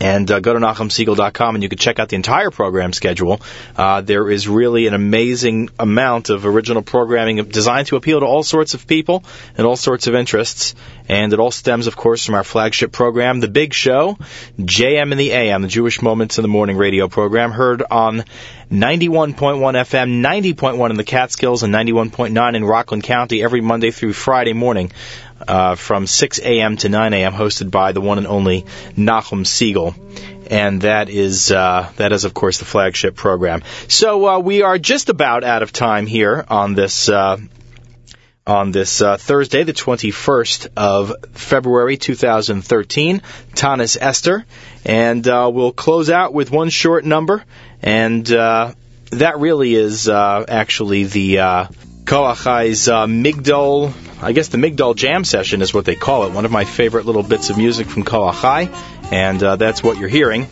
And uh, go to NachumSegal.com and you can check out the entire program schedule. Uh, there is really an amazing amount of original programming designed to appeal to all sorts of people and all sorts of interests. And it all stems, of course, from our flagship program, The Big Show, JM in the AM, the Jewish Moments in the Morning radio program, heard on 91.1 FM, 90.1 in the Catskills, and 91.9 in Rockland County every Monday through Friday morning uh, from 6 a.m. to 9 a.m., hosted by the one and only Nachum Segal. And that is uh, that is of course the flagship program. So uh, we are just about out of time here on this uh, on this uh, Thursday, the 21st of February 2013, Taanis Esther, and uh, we'll close out with one short number, and uh, that really is uh, actually the uh, Koachai's uh, Migdal, I guess the Migdol Jam Session is what they call it, one of my favorite little bits of music from Koachai, and uh, that's what you're hearing.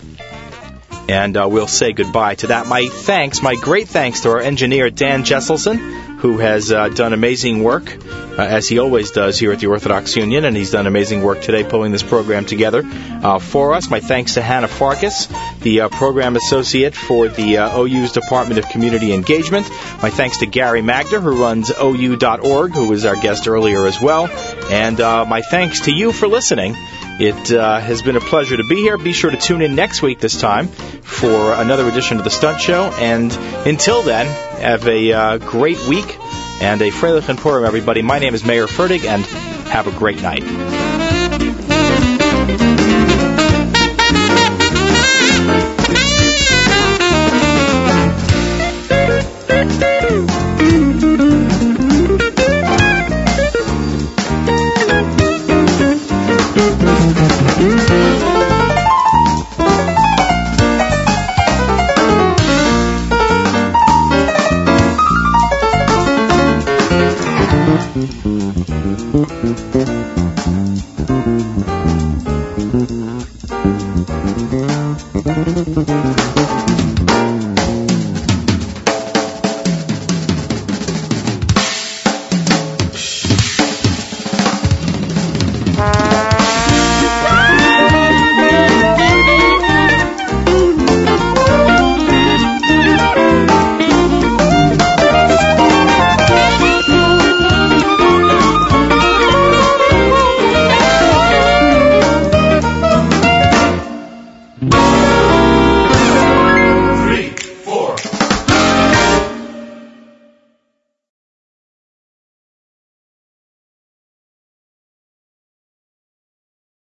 And uh, we'll say goodbye to that. My thanks, my great thanks to our engineer Dan Jesselson, who has uh, done amazing work, uh, as he always does here at the Orthodox Union, and he's done amazing work today pulling this program together uh, for us. My thanks to Hannah Farkas, the uh, program associate for the uh, OU's Department of Community Engagement. My thanks to Gary Magder, who runs OU.org, who was our guest earlier as well. And uh, my thanks to you for listening. It uh, has been a pleasure to be here. Be sure to tune in next week this time for another edition of the Stunt Show. And until then, have a uh, great week and a Freilich Purim, everybody. My name is Mayer Fertig, and have a great night.